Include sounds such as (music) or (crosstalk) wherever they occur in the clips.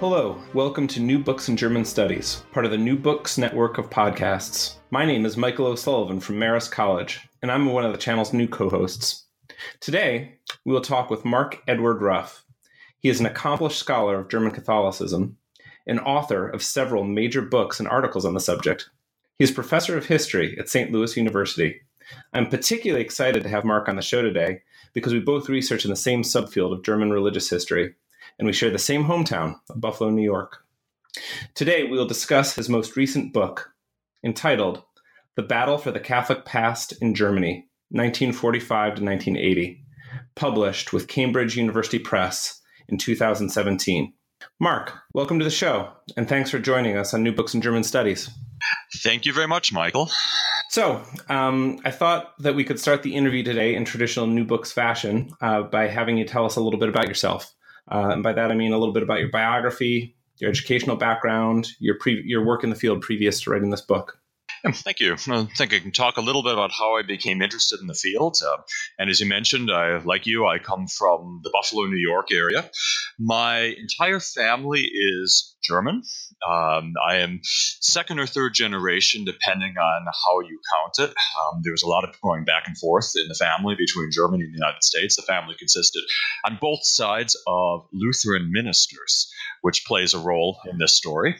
Hello, welcome to New Books in German Studies, part of the New Books network of podcasts. My name is Michael O'Sullivan from Marist College, and I'm one of the channel's new co hosts. Today, we will talk with Mark Edward Ruff. He is an accomplished scholar of German Catholicism, and author of several major books and articles on the subject. He is professor of history at St. Louis University. I'm particularly excited to have Mark on the show today because we both research in the same subfield of German religious history and we share the same hometown of Buffalo, New York. Today, we will discuss his most recent book, entitled The Battle for the Catholic Past in Germany, 1945 to 1980, published with Cambridge University Press in 2017. Mark, welcome to the show, and thanks for joining us on New Books in German Studies. Thank you very much, Michael. So, um, I thought that we could start the interview today in traditional New Books fashion uh, by having you tell us a little bit about yourself. Uh, and by that, I mean a little bit about your biography, your educational background, your pre- your work in the field previous to writing this book. Thank you. I think I can talk a little bit about how I became interested in the field. Uh, and as you mentioned, I, like you, I come from the Buffalo, New York area. My entire family is German. Um, I am second or third generation, depending on how you count it. Um, there was a lot of going back and forth in the family between Germany and the United States. The family consisted on both sides of Lutheran ministers, which plays a role in this story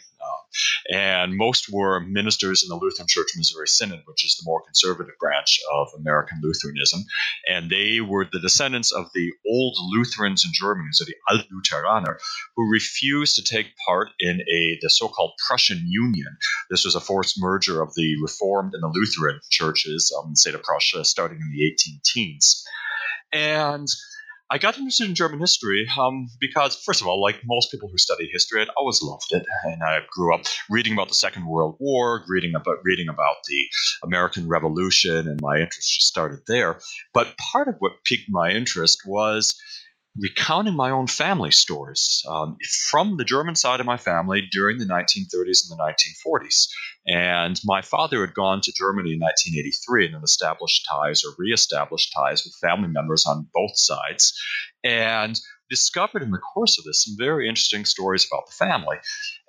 and most were ministers in the Lutheran Church Missouri Synod, which is the more conservative branch of American Lutheranism. And they were the descendants of the old Lutherans in Germany, so the Altlutheraner, who refused to take part in a the so-called Prussian Union. This was a forced merger of the Reformed and the Lutheran churches um, in the state of Prussia starting in the 18 teens. And I got interested in German history um, because, first of all, like most people who study history, I'd always loved it, and I grew up reading about the Second World War, reading about reading about the American Revolution, and my interest started there. But part of what piqued my interest was recounting my own family stories um, from the German side of my family during the 1930s and the 1940s. And my father had gone to Germany in 1983 and then established ties or reestablished ties with family members on both sides. And discovered in the course of this some very interesting stories about the family.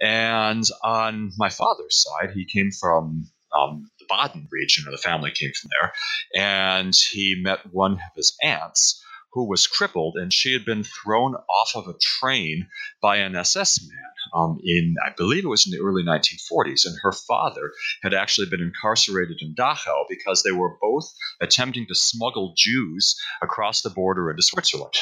And on my father's side, he came from um, the Baden region, or the family came from there, and he met one of his aunts who was crippled, and she had been thrown off of a train by an SS man um, in, I believe it was in the early 1940s. And her father had actually been incarcerated in Dachau because they were both attempting to smuggle Jews across the border into Switzerland.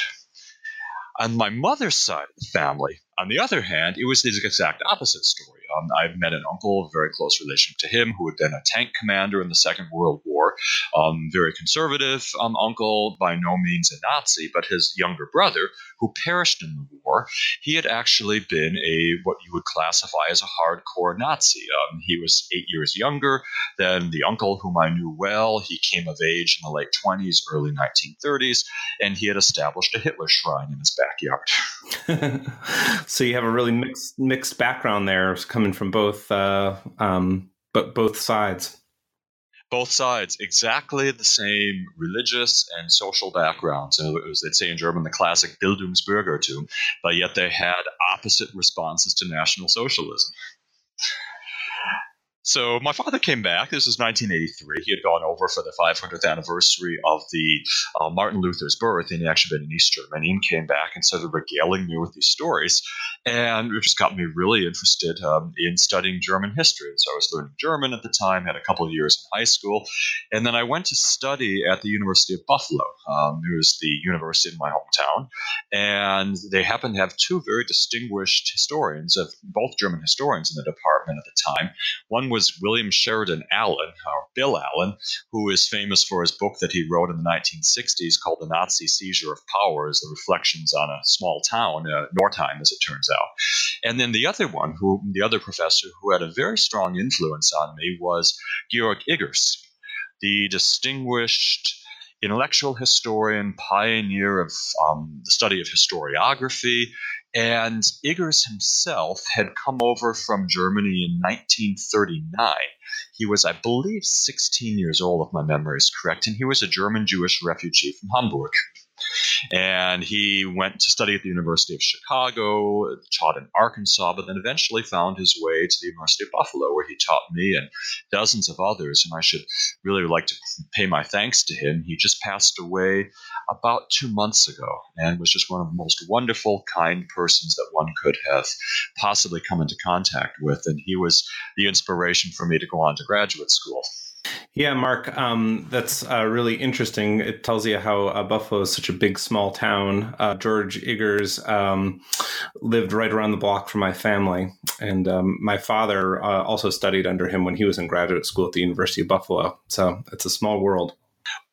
On my mother's side of the family, on the other hand, it was the exact opposite story. Um, I've met an uncle, a very close relation to him, who had been a tank commander in the Second World War. Um, very conservative um, uncle, by no means a Nazi, but his younger brother, who perished in the war, he had actually been a what you would classify as a hardcore Nazi. Um, he was eight years younger than the uncle whom I knew well. He came of age in the late 20s, early 1930s, and he had established a Hitler shrine in his backyard. (laughs) so you have a really mixed mixed background there, coming from both, uh, um, but both sides. Both sides, exactly the same religious and social backgrounds. So it was, they'd say in German, the classic Bildungsbürgertum, but yet they had opposite responses to National Socialism. So my father came back. This was 1983. He had gone over for the 500th anniversary of the uh, Martin Luther's birth, and he actually been in East Germany and came back and started regaling me with these stories, and it just got me really interested um, in studying German history. And so I was learning German at the time, had a couple of years in high school, and then I went to study at the University of Buffalo. Um, it was the university in my hometown, and they happened to have two very distinguished historians of both German historians in the department at the time. One was was William Sheridan Allen, or Bill Allen, who is famous for his book that he wrote in the 1960s called The Nazi Seizure of Power, as the reflections on a small town, uh, Northeim, as it turns out. And then the other one, who the other professor who had a very strong influence on me was Georg Iggers, the distinguished intellectual historian, pioneer of um, the study of historiography. And Iggers himself had come over from Germany in 1939. He was, I believe, 16 years old, if my memory is correct, and he was a German Jewish refugee from Hamburg. And he went to study at the University of Chicago, taught in Arkansas, but then eventually found his way to the University of Buffalo, where he taught me and dozens of others. And I should really like to pay my thanks to him. He just passed away about two months ago and was just one of the most wonderful, kind persons that one could have possibly come into contact with. And he was the inspiration for me to go on to graduate school. Yeah, Mark, um, that's uh, really interesting. It tells you how uh, Buffalo is such a big, small town. Uh, George Iggers um, lived right around the block from my family. And um, my father uh, also studied under him when he was in graduate school at the University of Buffalo. So it's a small world.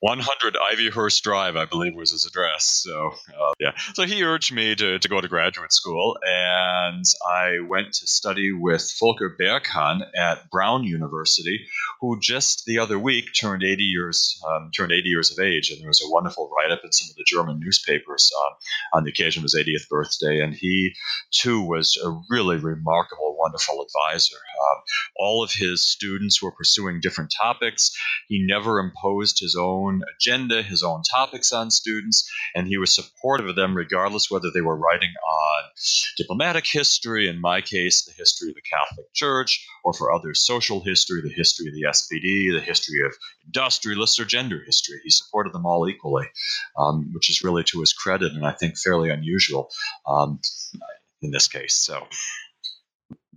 100 Ivyhurst Drive, I believe, was his address. So, uh, yeah. So he urged me to, to go to graduate school, and I went to study with Volker Berghahn at Brown University, who just the other week turned 80 years um, turned 80 years of age, and there was a wonderful write up in some of the German newspapers um, on the occasion of his 80th birthday, and he too was a really remarkable, wonderful advisor. Um, all of his students were pursuing different topics. He never imposed his own agenda, his own topics on students, and he was supportive of them regardless whether they were writing on diplomatic history, in my case, the history of the Catholic Church, or for others, social history, the history of the SPD, the history of industrialists, or gender history. He supported them all equally, um, which is really to his credit and I think fairly unusual um, in this case. So.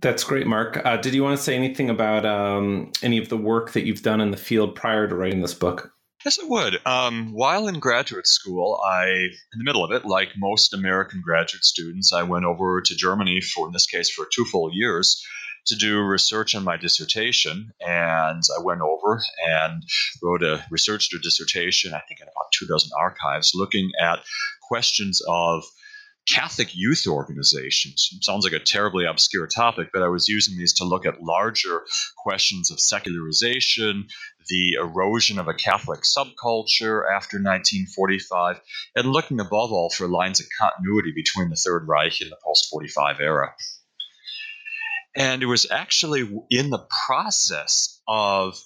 That's great, Mark. Uh, did you want to say anything about um, any of the work that you've done in the field prior to writing this book? Yes, it would. Um, while in graduate school, I, in the middle of it, like most American graduate students, I went over to Germany for, in this case, for two full years to do research on my dissertation. And I went over and wrote a research dissertation, I think, in about two dozen archives, looking at questions of Catholic youth organizations. It sounds like a terribly obscure topic, but I was using these to look at larger questions of secularization, the erosion of a Catholic subculture after 1945, and looking above all for lines of continuity between the Third Reich and the post 45 era. And it was actually in the process of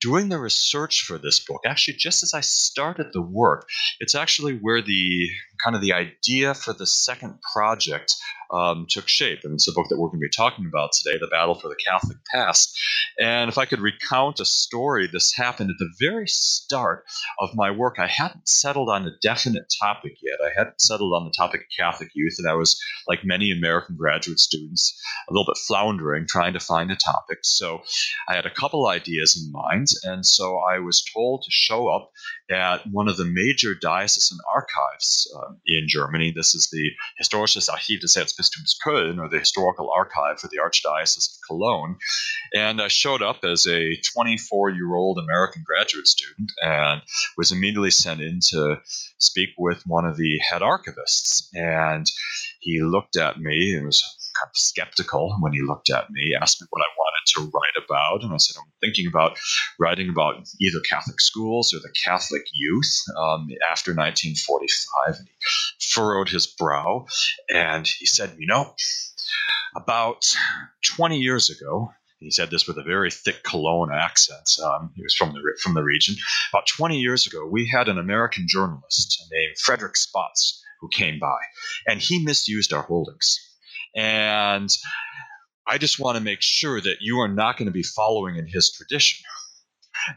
doing the research for this book, actually, just as I started the work, it's actually where the kind of the idea for the second project um, took shape. And it's a book that we're going to be talking about today, The Battle for the Catholic Past. And if I could recount a story, this happened at the very start of my work. I hadn't settled on a definite topic yet. I hadn't settled on the topic of Catholic youth, and I was, like many American graduate students, a little bit floundering trying to find a topic. So I had a couple ideas in mind, and so I was told to show up at one of the major diocesan archives um, in Germany. This is the Historisches Archiv des Erzbistums Köln, or the Historical Archive for the Archdiocese of Cologne. And I showed up as a 24 year old American graduate student and was immediately sent in to speak with one of the head archivists. And he looked at me and was kind of skeptical when he looked at me, asked me what I wanted to write about. And I said, I'm thinking about writing about either Catholic schools or the Catholic youth um, after 1945. And he furrowed his brow and he said, You know, about 20 years ago, he said this with a very thick Cologne accent. Um, he was from the from the region. About 20 years ago, we had an American journalist named Frederick Spotts who came by, and he misused our holdings. And I just want to make sure that you are not going to be following in his tradition.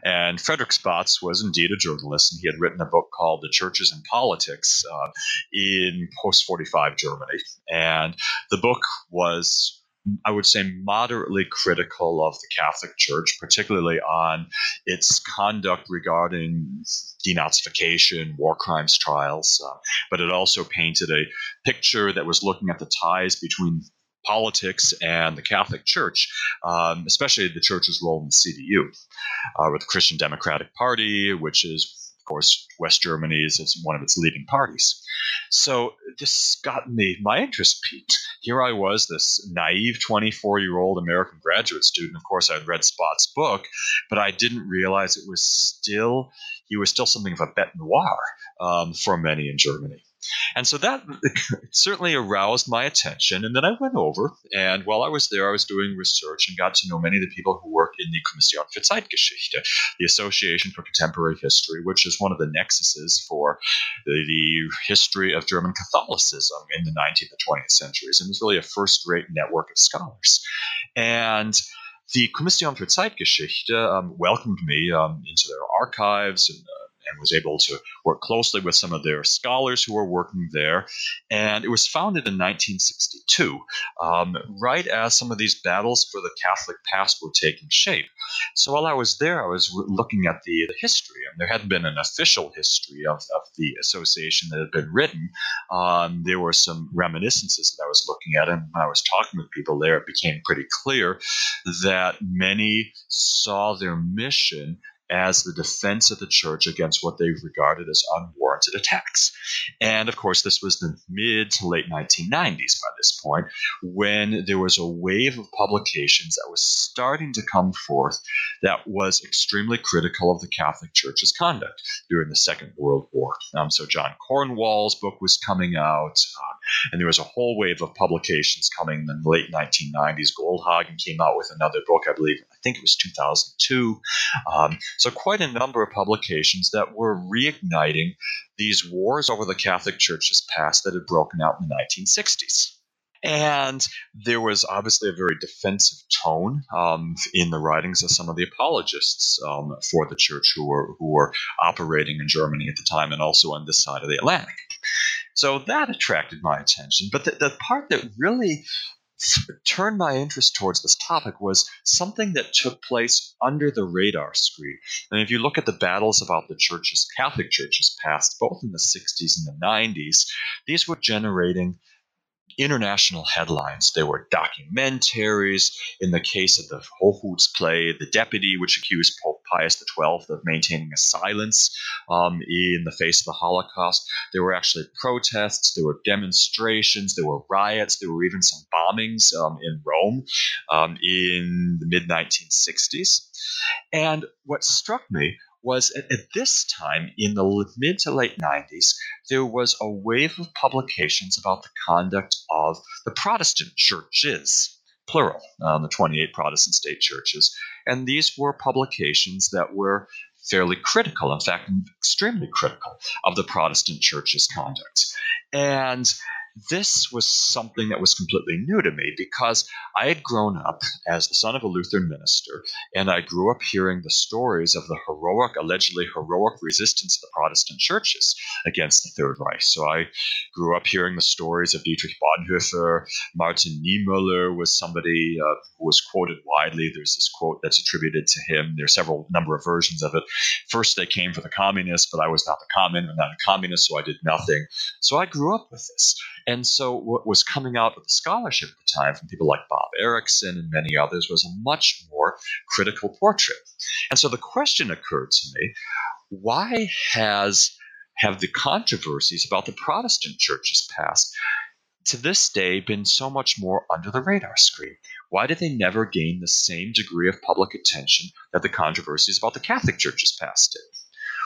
And Frederick Spotts was indeed a journalist, and he had written a book called The Churches and Politics uh, in post 45 Germany. And the book was, I would say, moderately critical of the Catholic Church, particularly on its conduct regarding denazification, war crimes trials. Uh, but it also painted a picture that was looking at the ties between politics and the Catholic Church, um, especially the Church's role in the CDU, uh, with the Christian Democratic Party, which is course, West Germany is one of its leading parties. So this got me, my interest piqued. Here I was, this naive 24 year old American graduate student. Of course, I'd read Spotts' book, but I didn't realize it was still, he was still something of a bête noir um, for many in Germany. And so that certainly aroused my attention. And then I went over, and while I was there, I was doing research and got to know many of the people who work in the Kommission für Zeitgeschichte, the Association for Contemporary History, which is one of the nexuses for the, the history of German Catholicism in the 19th and 20th centuries. And it's really a first rate network of scholars. And the Kommission für Zeitgeschichte um, welcomed me um, into their archives and uh, and was able to work closely with some of their scholars who were working there. And it was founded in 1962, um, right as some of these battles for the Catholic past were taking shape. So while I was there, I was looking at the, the history, and there hadn't been an official history of, of the association that had been written. Um, there were some reminiscences that I was looking at, and when I was talking with people there, it became pretty clear that many saw their mission as the defense of the church against what they regarded as unwarranted attacks. And of course, this was the mid to late 1990s by this point, when there was a wave of publications that was starting to come forth that was extremely critical of the Catholic Church's conduct during the Second World War. Um, so, John Cornwell's book was coming out, uh, and there was a whole wave of publications coming in the late 1990s. Goldhagen came out with another book, I believe, think it was 2002. Um, so, quite a number of publications that were reigniting these wars over the Catholic Church's past that had broken out in the 1960s. And there was obviously a very defensive tone um, in the writings of some of the apologists um, for the church who were who were operating in Germany at the time and also on this side of the Atlantic. So that attracted my attention. But the, the part that really turned my interest towards this topic was something that took place under the radar screen. And if you look at the battles about the church's Catholic church's past, both in the 60s and the 90s, these were generating international headlines. There were documentaries. In the case of the Hochhuths play, The Deputy, which accused Pope Pius XII of maintaining a silence um, in the face of the Holocaust. There were actually protests, there were demonstrations, there were riots, there were even some bombings um, in Rome um, in the mid 1960s. And what struck me was at, at, this time in the mid to late 90s, there was a wave of publications about the conduct of the Protestant churches, plural, um, the 28 Protestant state churches. And these were publications that were fairly critical, in fact, extremely critical of the Protestant church's conduct. And this was something that was completely new to me because I had grown up as the son of a Lutheran minister, and I grew up hearing the stories of the heroic, allegedly heroic resistance of the Protestant churches against the Third Reich. So I grew up hearing the stories of Dietrich Bonhoeffer. Martin Niemöller was somebody uh, who was quoted widely. There's this quote that's attributed to him. There's several number of versions of it. First, they came for the communists, but I was not the communist, not a communist, so I did nothing. So I grew up with this. And so, what was coming out of the scholarship at the time from people like Bob Ericksen and many others was a much more critical portrait. And so, the question occurred to me why has have the controversies about the Protestant church's past to this day been so much more under the radar screen? Why did they never gain the same degree of public attention that the controversies about the Catholic Church's past did?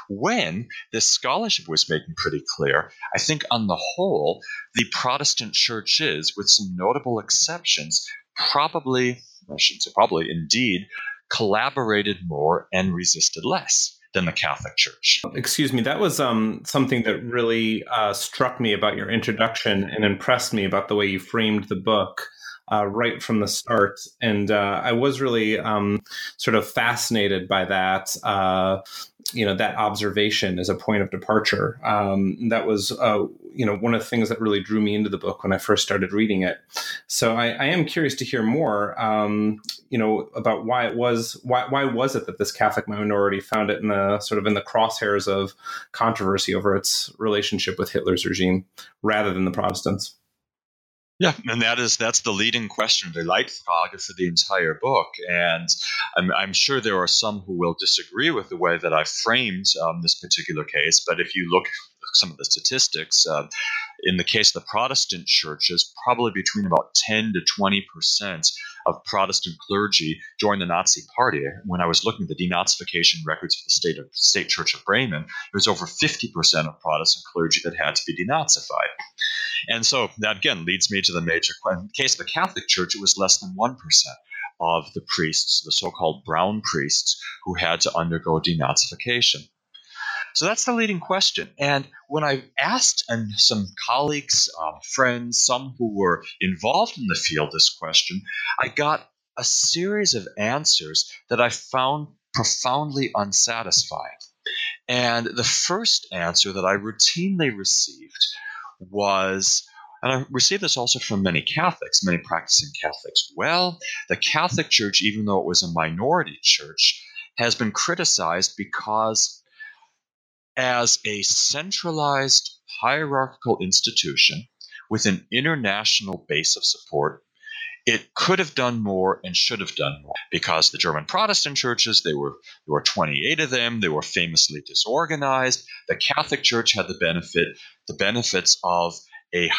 When this scholarship was making pretty clear, I think on the whole, the Protestant churches, with some notable exceptions, probably, I shouldn't say probably, indeed, collaborated more and resisted less than the Catholic Church. Excuse me, that was um, something that really uh, struck me about your introduction and impressed me about the way you framed the book uh, right from the start. And uh, I was really um, sort of fascinated by that. Uh, you know that observation as a point of departure. Um, that was uh, you know one of the things that really drew me into the book when I first started reading it. So I, I am curious to hear more. Um, you know about why it was why why was it that this Catholic minority found it in the sort of in the crosshairs of controversy over its relationship with Hitler's regime rather than the Protestants. Yeah, and that is that's the leading question, the Leitfrage for the entire book. And I'm, I'm, sure there are some who will disagree with the way that I framed um, this particular case. But if you look at some of the statistics, uh, in the case of the Protestant churches, probably between about 10 to 20 percent of Protestant clergy joined the Nazi Party. When I was looking at the denazification records for the state of State Church of Bremen, it was over 50 percent of Protestant clergy that had to be denazified. And so that again leads me to the major question. In the case of the Catholic Church, it was less than 1% of the priests, the so called brown priests, who had to undergo denazification. So that's the leading question. And when I asked and some colleagues, um, friends, some who were involved in the field this question, I got a series of answers that I found profoundly unsatisfying. And the first answer that I routinely received was, and I received this also from many Catholics, many practicing Catholics. Well, the Catholic Church, even though it was a minority church, has been criticized because, as a centralized hierarchical institution with an international base of support, it could have done more and should have done more because the German Protestant churches, they were there were 28 of them, they were famously disorganized. The Catholic Church had the benefit the benefits of a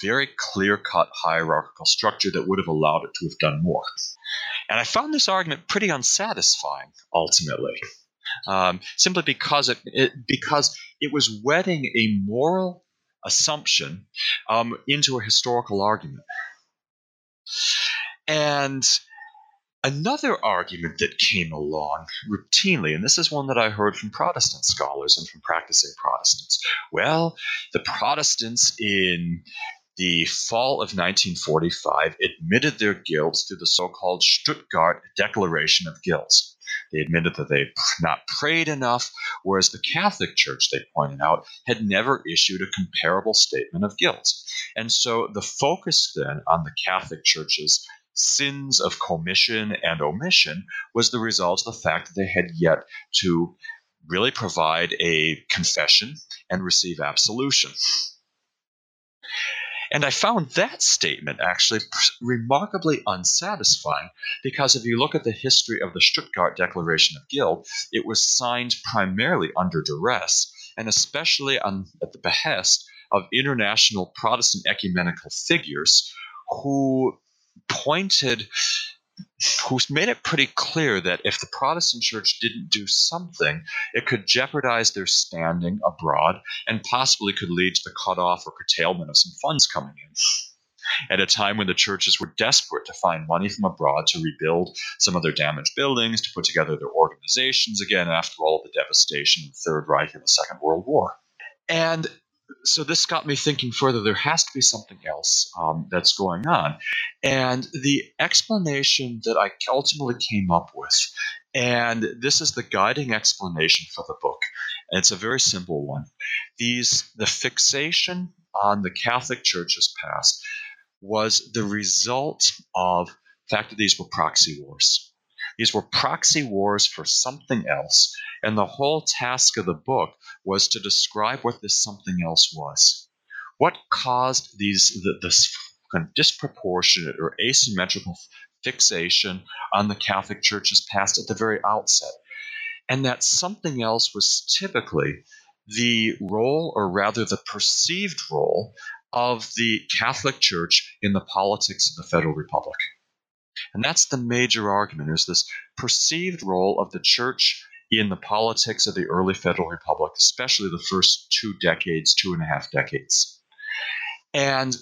very clear-cut hierarchical structure that would have allowed it to have done more. And I found this argument pretty unsatisfying ultimately. Um, simply because it, it, because it was wedding a moral assumption um, into a historical argument. And another argument that came along routinely, and this is one that I heard from Protestant scholars and from practicing Protestants. Well, the Protestants in the fall of 1945 admitted their guilt through the so called Stuttgart Declaration of Guilt. They admitted that they'd not prayed enough, whereas the Catholic Church, they pointed out, had never issued a comparable statement of guilt. And so the focus then on the Catholic Church's sins of commission and omission was the result of the fact that they had yet to really provide a confession and receive absolution. And I found that statement actually remarkably unsatisfying because if you look at the history of the Stuttgart Declaration of Guilt, it was signed primarily under duress and especially on, at the behest of international Protestant ecumenical figures who pointed who's made it pretty clear that if the Protestant church didn't do something, it could jeopardize their standing abroad and possibly could lead to the cutoff or curtailment of some funds coming in. At a time when the churches were desperate to find money from abroad to rebuild some of their damaged buildings, to put together their organizations again after all of the devastation of the Third Reich and the Second World War. And so this got me thinking further. There has to be something else um, that's going on, and the explanation that I ultimately came up with, and this is the guiding explanation for the book, and it's a very simple one. These the fixation on the Catholic Church's past was the result of the fact that these were proxy wars. These were proxy wars for something else, and the whole task of the book was to describe what this something else was. What caused these the, this kind of disproportionate or asymmetrical fixation on the Catholic Church's past at the very outset? And that something else was typically the role, or rather the perceived role, of the Catholic Church in the politics of the Federal Republic. And that's the major argument is this perceived role of the church in the politics of the early Federal Republic, especially the first two decades, two and a half decades. And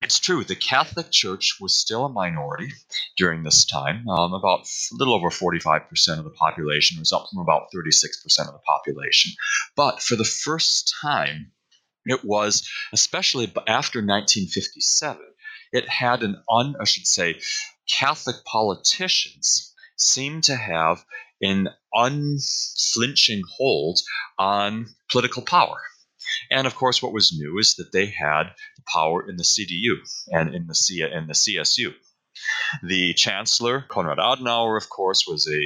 it's true, the Catholic Church was still a minority during this time. Um, about a little over 45% of the population was up from about 36% of the population. But for the first time, it was, especially after 1957, it had an un, I should say, Catholic politicians seem to have an unflinching hold on political power. And of course, what was new is that they had power in the CDU and in the, C- in the CSU. The chancellor, Konrad Adenauer, of course, was a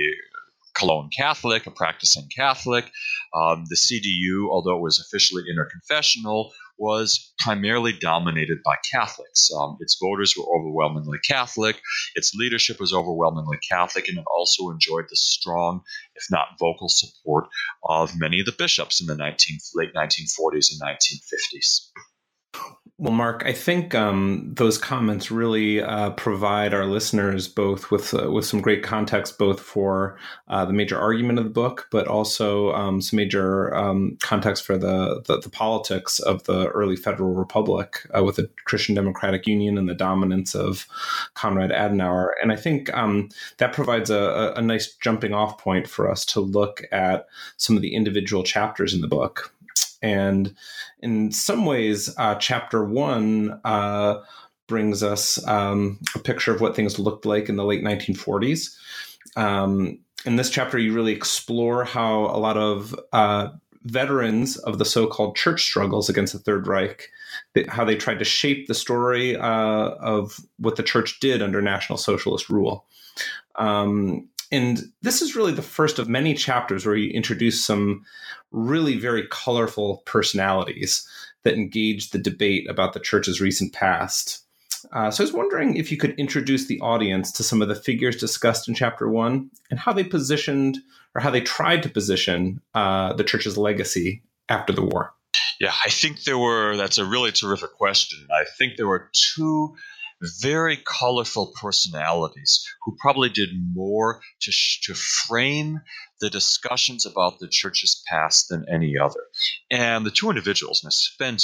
Cologne Catholic, a practicing Catholic. Um, the CDU, although it was officially interconfessional, was primarily dominated by Catholics. Um, its voters were overwhelmingly Catholic, its leadership was overwhelmingly Catholic, and it also enjoyed the strong, if not vocal, support of many of the bishops in the 19, late 1940s and 1950s. Well, Mark, I think um, those comments really uh, provide our listeners both with uh, with some great context, both for uh, the major argument of the book, but also um, some major um, context for the, the, the politics of the early Federal Republic uh, with the Christian Democratic Union and the dominance of Konrad Adenauer. And I think um, that provides a, a nice jumping off point for us to look at some of the individual chapters in the book. And in some ways, uh, chapter one uh, brings us um, a picture of what things looked like in the late 1940s. Um, in this chapter, you really explore how a lot of uh, veterans of the so-called church struggles against the Third Reich, how they tried to shape the story uh, of what the church did under National Socialist rule. Um, and this is really the first of many chapters where you introduce some really very colorful personalities that engage the debate about the church's recent past. Uh, so I was wondering if you could introduce the audience to some of the figures discussed in chapter one and how they positioned or how they tried to position uh, the church's legacy after the war. Yeah, I think there were, that's a really terrific question. I think there were two very colorful personalities who probably did more to, sh- to frame the discussions about the church's past than any other. And the two individuals, and I spent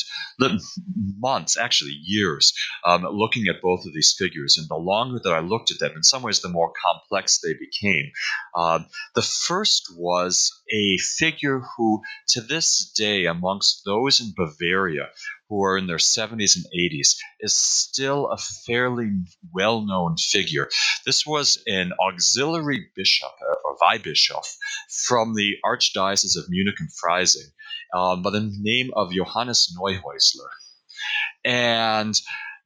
months, actually years, um, looking at both of these figures. And the longer that I looked at them, in some ways, the more complex they became. Uh, the first was a figure who, to this day, amongst those in Bavaria who are in their 70s and 80s, is still a fairly well known figure. This was an auxiliary bishop, uh, or Weihbischof, from the Archdiocese of Munich and Freising um, by the name of Johannes Neuhäusler. And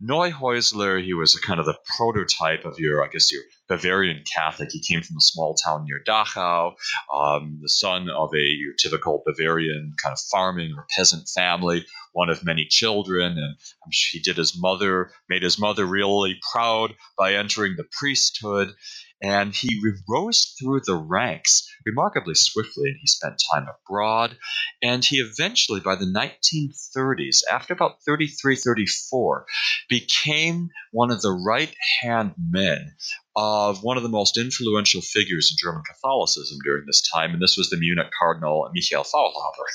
Neuhäusler, he was a kind of the prototype of your, I guess, your Bavarian Catholic. He came from a small town near Dachau, um, the son of a typical Bavarian kind of farming or peasant family, one of many children, and he did his mother, made his mother really proud by entering the priesthood and he rose through the ranks remarkably swiftly and he spent time abroad and he eventually by the 1930s after about 33 34 became one of the right hand men of one of the most influential figures in german catholicism during this time and this was the munich cardinal michael faulhaber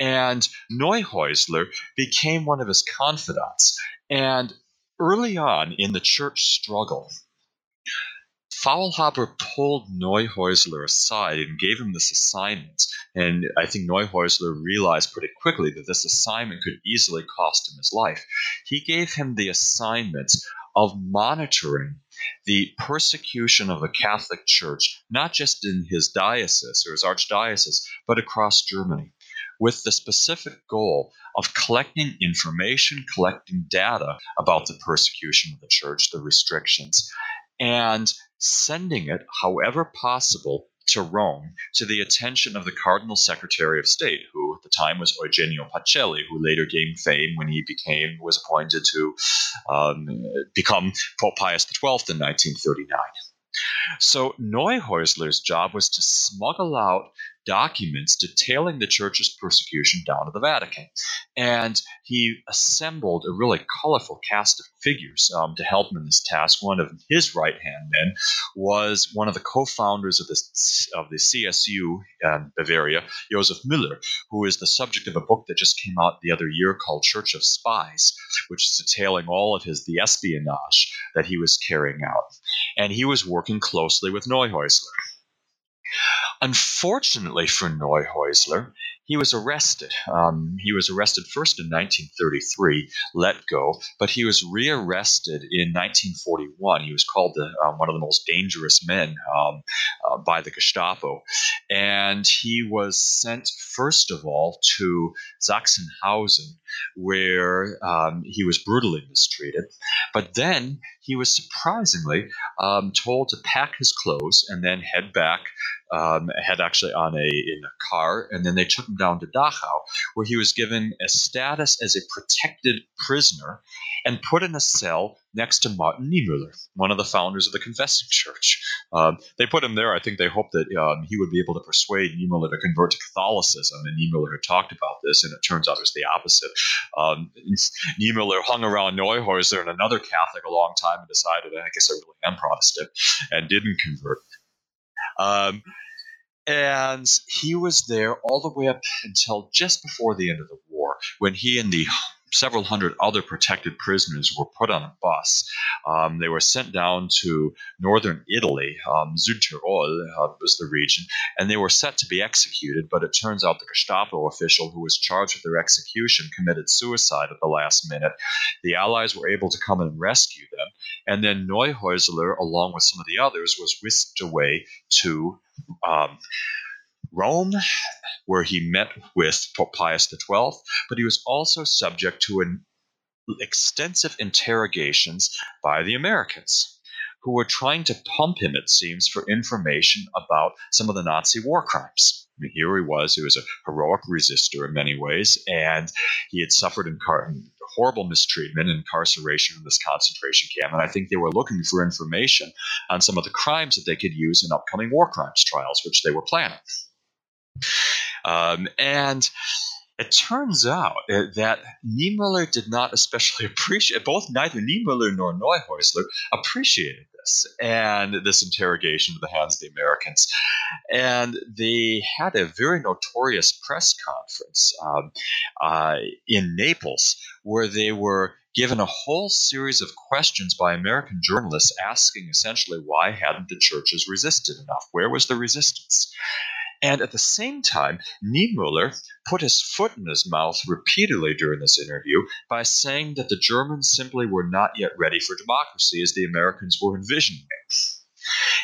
and neuhäusler became one of his confidants and early on in the church struggle Faulhaber pulled Neuhäusler aside and gave him this assignment. And I think Neuhäusler realized pretty quickly that this assignment could easily cost him his life. He gave him the assignment of monitoring the persecution of the Catholic Church, not just in his diocese or his archdiocese, but across Germany, with the specific goal of collecting information, collecting data about the persecution of the church, the restrictions, and sending it, however possible, to Rome to the attention of the Cardinal Secretary of State, who at the time was Eugenio Pacelli, who later gained fame when he became was appointed to um, become Pope Pius XII in 1939. So Neuhäusler's job was to smuggle out documents detailing the church's persecution down to the Vatican. And he assembled a really colorful cast of figures um, to help him in this task. One of his right hand men was one of the co founders of, of the CSU in Bavaria, Josef Müller, who is the subject of a book that just came out the other year called Church of Spies, which is detailing all of his the espionage that he was carrying out. And he was working closely with Neuhäusler. Unfortunately for Neuhäusler, he was arrested. Um, he was arrested first in 1933, let go, but he was rearrested in 1941. He was called the, uh, one of the most dangerous men um, uh, by the Gestapo. And he was sent, first of all, to Sachsenhausen, where um, he was brutally mistreated. But then he was surprisingly um, told to pack his clothes and then head back um, had actually on a in a car, and then they took him down to Dachau, where he was given a status as a protected prisoner and put in a cell next to Martin Niemöller, one of the founders of the Confessing Church. Um, they put him there. I think they hoped that um, he would be able to persuade Niemöller to convert to Catholicism, and Niemöller had talked about this, and it turns out it was the opposite. Um, (laughs) Niemöller hung around Neuhäusler and another Catholic a long time and decided, I guess I really am Protestant, and didn't convert. Um, and he was there all the way up until just before the end of the war, when he and the several hundred other protected prisoners were put on a bus. Um, they were sent down to northern Italy, um, Südtirol uh, was the region, and they were set to be executed. But it turns out the Gestapo official who was charged with their execution committed suicide at the last minute. The Allies were able to come and rescue them, and then Neuhäusler, along with some of the others, was whisked away to. Um, Rome, where he met with Pope Pius XII, but he was also subject to an extensive interrogations by the Americans, who were trying to pump him, it seems, for information about some of the Nazi war crimes. I mean, here he was, he was a heroic resistor in many ways, and he had suffered horrible mistreatment and incarceration in this concentration camp. And I think they were looking for information on some of the crimes that they could use in upcoming war crimes trials, which they were planning. Um, and it turns out uh, that Niemöller did not especially (laughs) appreciate, both neither Niemöller nor Neuhäusler appreciated this and this interrogation of the hands of the Americans. And they had a very notorious press conference um, uh, in Naples where they were given a whole series of questions by American journalists asking essentially why hadn't the churches resisted enough? Where was the resistance? And at the same time, Niemöller put his foot in his mouth repeatedly during this interview by saying that the Germans simply were not yet ready for democracy as the Americans were envisioning it.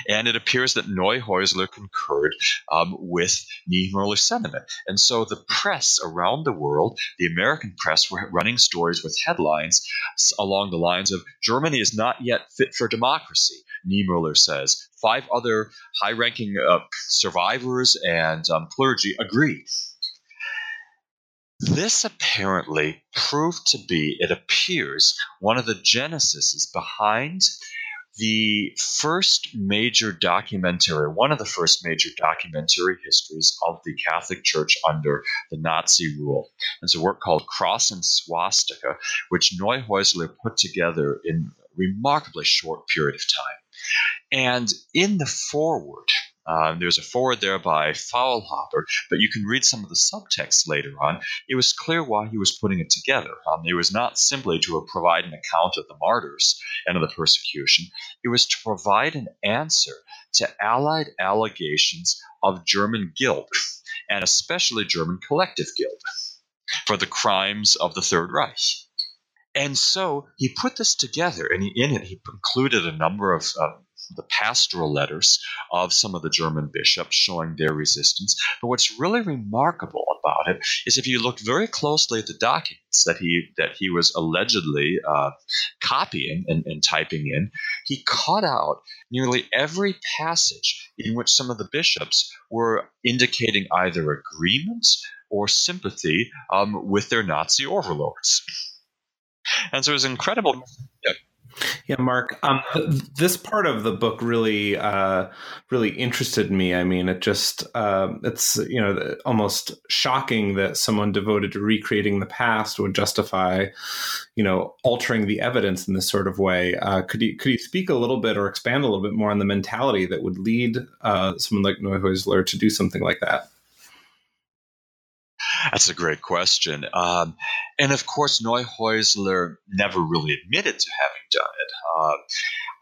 And it appears that Neuhäusler concurred um, with Niemöller's sentiment. And so the press around the world, the American press, were running stories with headlines along the lines of Germany is not yet fit for democracy, Niemöller says. Five other high ranking uh, survivors and um, clergy agree. This apparently proved to be, it appears, one of the genesis behind the first major documentary, one of the first major documentary histories of the Catholic Church under the Nazi rule. It's a work called Cross and Swastika, which Neuhäusler put together in a remarkably short period of time. And in the foreword, um, there's a foreword there by Faulhaber, but you can read some of the subtext later on. It was clear why he was putting it together. Um, it was not simply to provide an account of the martyrs and of the persecution, it was to provide an answer to Allied allegations of German guilt, and especially German collective guilt, for the crimes of the Third Reich. And so he put this together, and he, in it he included a number of uh, the pastoral letters of some of the German bishops showing their resistance. But what's really remarkable about it is if you look very closely at the documents that he that he was allegedly uh, copying and, and typing in, he cut out nearly every passage in which some of the bishops were indicating either agreement or sympathy um, with their Nazi overlords. And so it was incredible. Yeah. Yeah, Mark. Um, th- this part of the book really, uh, really interested me. I mean, it just, uh, it's you know almost shocking that someone devoted to recreating the past would justify, you know, altering the evidence in this sort of way. Uh, could you could you speak a little bit or expand a little bit more on the mentality that would lead uh, someone like Neuhäusler to do something like that? That's a great question. Um, and of course, Neuhäusler never really admitted to having done it. Uh,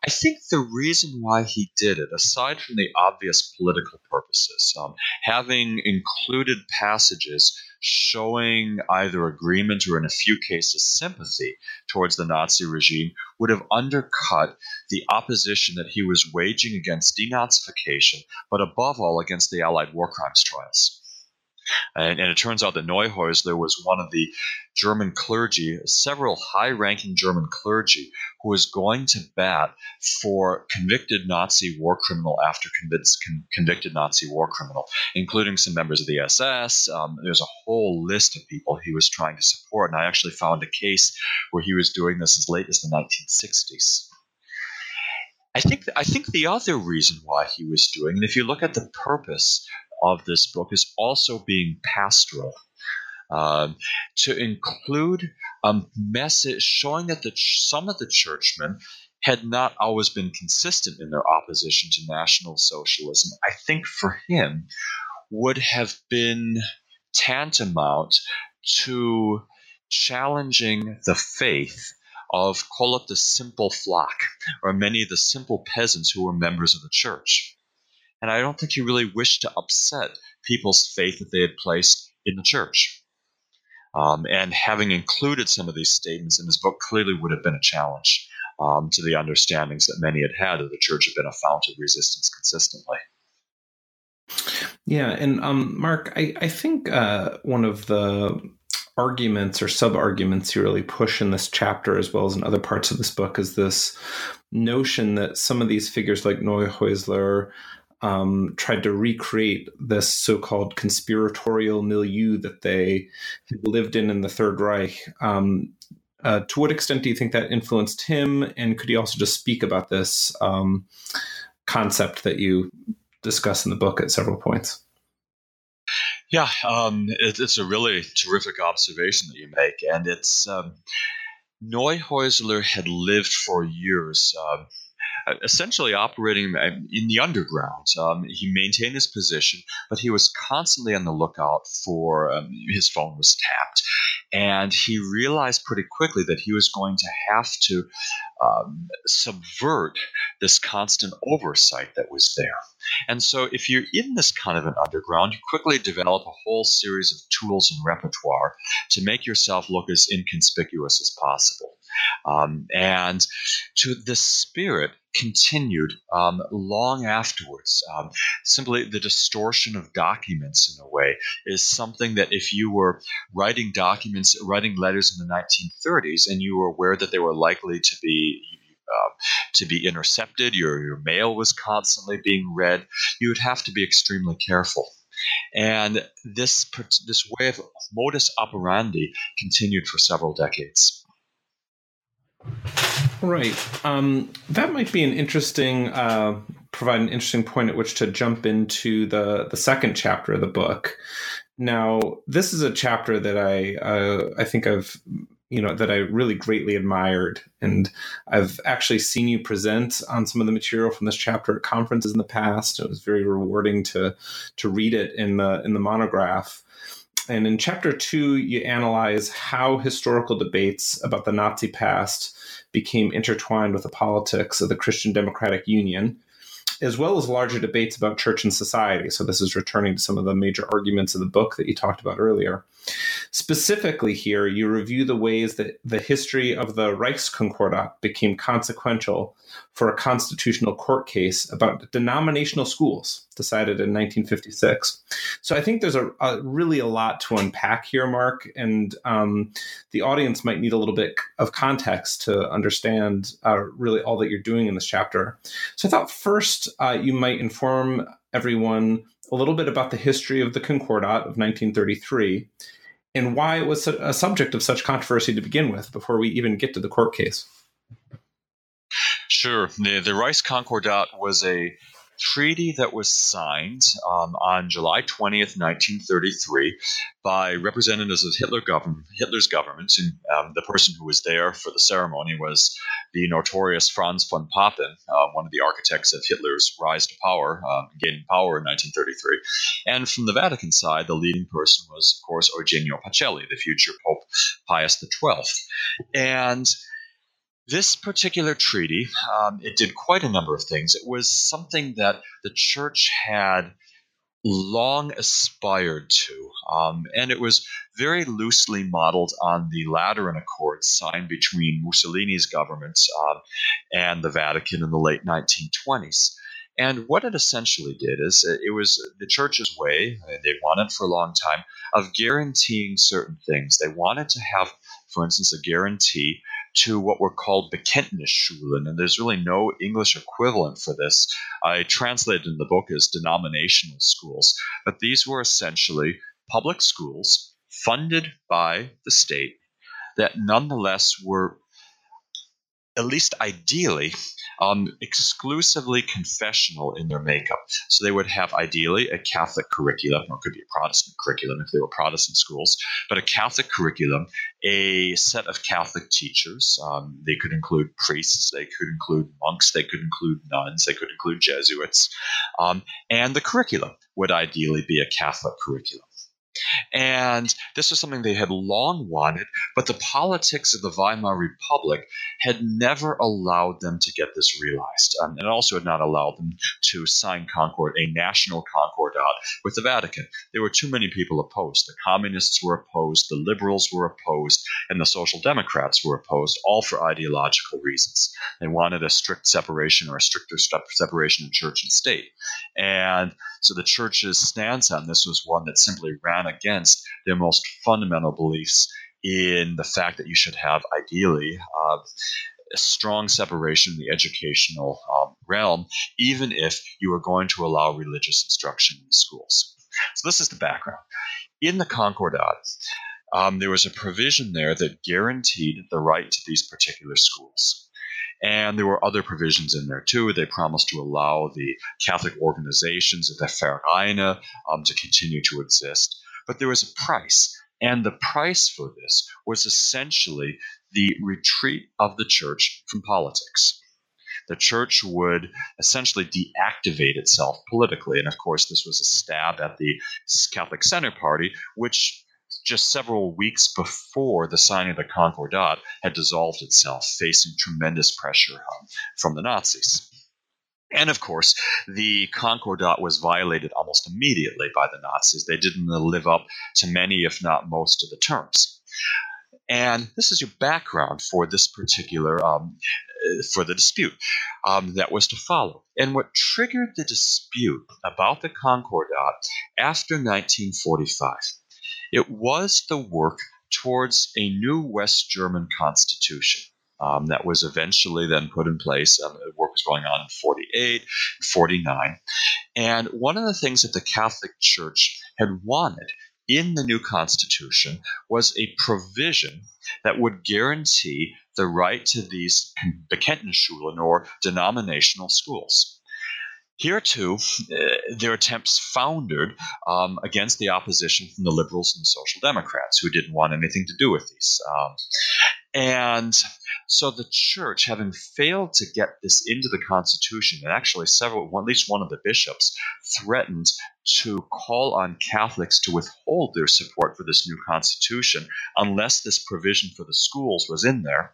I think the reason why he did it, aside from the obvious political purposes, um, having included passages showing either agreement or, in a few cases, sympathy towards the Nazi regime, would have undercut the opposition that he was waging against denazification, but above all against the Allied war crimes trials. And, and, it turns out that Neuhäusler was one of the German clergy, several high ranking German clergy, who was going to bat for convicted Nazi war criminal after convicted Nazi war criminal, including some members of the SS. Um, there's a whole list of people he was trying to support. And I actually found a case where he was doing this as late as the 1960s. I think I think the other reason why he was doing, and if you look at the purpose of this book, is also being pastoral. Um, to include a message showing that the, some of the churchmen had not always been consistent in their opposition to National Socialism, I think for him would have been tantamount to challenging the faith of call it the simple flock, or many of the simple peasants who were members of the church. And I don't think he really wished to upset people's faith that they had placed in the church. Um, and having included some of these statements in his book clearly would have been a challenge um, to the understandings that many had had that the church had been a fount of resistance consistently. Yeah, and um, Mark, I, I think uh, one of the arguments or sub arguments you really push in this chapter as well as in other parts of this book is this notion that some of these figures like Neuhäusler um, tried to recreate this so-called conspiratorial milieu that they lived in in the Third Reich. Um, uh, to what extent do you think that influenced him? And could you also just speak about this um, concept that you discuss in the book at several points? Yeah, um, it, it's a really terrific observation that you make, and it's um, Neuhäusler had lived for years. Uh, essentially operating in the underground. Um, he maintained his position, but he was constantly on the lookout for um, his phone was tapped. And he realized pretty quickly that he was going to have to um, subvert this constant oversight that was there. And so, if you're in this kind of an underground, you quickly develop a whole series of tools and repertoire to make yourself look as inconspicuous as possible. Um, and to the spirit continued um, long afterwards. Um, simply the distortion of documents, in a way, is something that if you were writing documents, writing letters in the 1930s, and you were aware that they were likely to be uh, to be intercepted, your, your mail was constantly being read, you would have to be extremely careful. And this, this way of modus operandi continued for several decades. Right. Um, that might be an interesting, uh, provide an interesting point at which to jump into the the second chapter of the book. Now, this is a chapter that I uh, I think I've you know that I really greatly admired, and I've actually seen you present on some of the material from this chapter at conferences in the past. It was very rewarding to to read it in the in the monograph. And in chapter two, you analyze how historical debates about the Nazi past became intertwined with the politics of the Christian Democratic Union, as well as larger debates about church and society. So, this is returning to some of the major arguments of the book that you talked about earlier. Specifically, here, you review the ways that the history of the Reichskonkordat became consequential for a constitutional court case about denominational schools decided in 1956. So I think there's a, a really a lot to unpack here, Mark, and um, the audience might need a little bit of context to understand uh, really all that you're doing in this chapter. So I thought first uh, you might inform everyone a little bit about the history of the Concordat of 1933 and why it was a subject of such controversy to begin with before we even get to the court case. Sure. The, the Reichskonkordat was a treaty that was signed um, on July 20th, 1933, by representatives of Hitler government, Hitler's government. And um, the person who was there for the ceremony was the notorious Franz von Papen, uh, one of the architects of Hitler's rise to power, uh, gaining power in 1933. And from the Vatican side, the leading person was, of course, Eugenio Pacelli, the future Pope Pius XII. And this particular treaty, um, it did quite a number of things. It was something that the church had long aspired to, um, and it was very loosely modeled on the Lateran Accords signed between Mussolini's government um, and the Vatican in the late 1920s. And what it essentially did is it was the church's way, they wanted for a long time, of guaranteeing certain things. They wanted to have, for instance, a guarantee to what were called Bekenntnisschulen, and there's really no English equivalent for this. I translated in the book as denominational schools, but these were essentially public schools funded by the state that nonetheless were at least ideally, um, exclusively confessional in their makeup. So they would have ideally a Catholic curriculum, or it could be a Protestant curriculum if they were Protestant schools, but a Catholic curriculum, a set of Catholic teachers. Um, they could include priests, they could include monks, they could include nuns, they could include Jesuits. Um, and the curriculum would ideally be a Catholic curriculum. And this was something they had long wanted, but the politics of the Weimar Republic had never allowed them to get this realized. Um, and also had not allowed them to sign Concord, a national concordat with the Vatican. There were too many people opposed. The communists were opposed, the liberals were opposed, and the social democrats were opposed, all for ideological reasons. They wanted a strict separation or a stricter separation of church and state. And so the church's stance on this was one that simply ran against their most fundamental beliefs in the fact that you should have, ideally, uh, a strong separation in the educational um, realm, even if you are going to allow religious instruction in schools. So, this is the background. In the Concordat, um, there was a provision there that guaranteed the right to these particular schools. And there were other provisions in there too. They promised to allow the Catholic organizations of the Vereine um, to continue to exist. But there was a price. And the price for this was essentially the retreat of the church from politics. The church would essentially deactivate itself politically. And of course, this was a stab at the Catholic Center Party, which just several weeks before the signing of the Concordat had dissolved itself, facing tremendous pressure um, from the Nazis. And of course, the Concordat was violated almost immediately by the Nazis. They didn't live up to many, if not most, of the terms. And this is your background for this particular um, for the dispute um, that was to follow. And what triggered the dispute about the Concordat after 1945 it was the work towards a new West German constitution. Um, that was eventually then put in place. Um, work was going on in 48, 49. And one of the things that the Catholic Church had wanted in the new constitution was a provision that would guarantee the right to these Bekenntnisschulen or denominational schools. Here, too, uh, their attempts foundered um, against the opposition from the liberals and the social democrats, who didn't want anything to do with these. Um, and so the church, having failed to get this into the Constitution, and actually several, at least one of the bishops, threatened to call on Catholics to withhold their support for this new Constitution unless this provision for the schools was in there.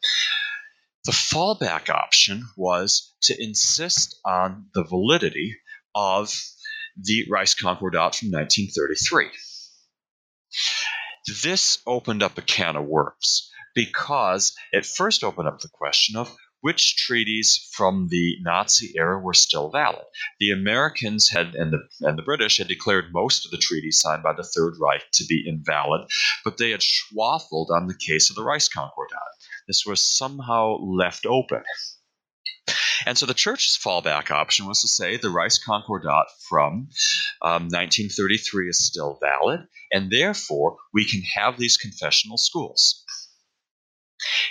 The fallback option was to insist on the validity of the Reichskonkordat from 1933. This opened up a can of worms because it first opened up the question of which treaties from the Nazi era were still valid. The Americans had and the and the British had declared most of the treaties signed by the Third Reich to be invalid, but they had schwaffled on the case of the Reichskonkordat. This was somehow left open. And so the church's fallback option was to say the Reichskonkordat from um, 1933 is still valid, and therefore we can have these confessional schools.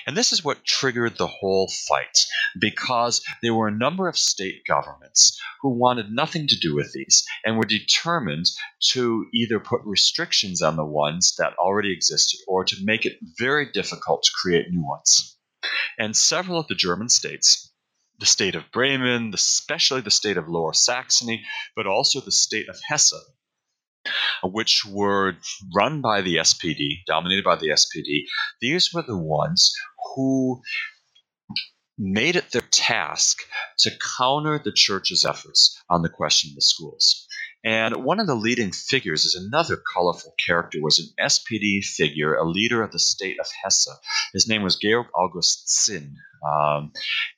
And this is what triggered the whole fight, because there were a number of state governments who wanted nothing to do with these and were determined to either put restrictions on the ones that already existed or to make it very difficult to create new ones. And several of the German states, the state of Bremen, especially the state of Lower Saxony, but also the state of Hesse, which were run by the SPD, dominated by the SPD. These were the ones who made it their task to counter the church's efforts on the question of the schools. And one of the leading figures is another colorful character, was an SPD figure, a leader of the state of Hesse. His name was Georg August Zinn. Um,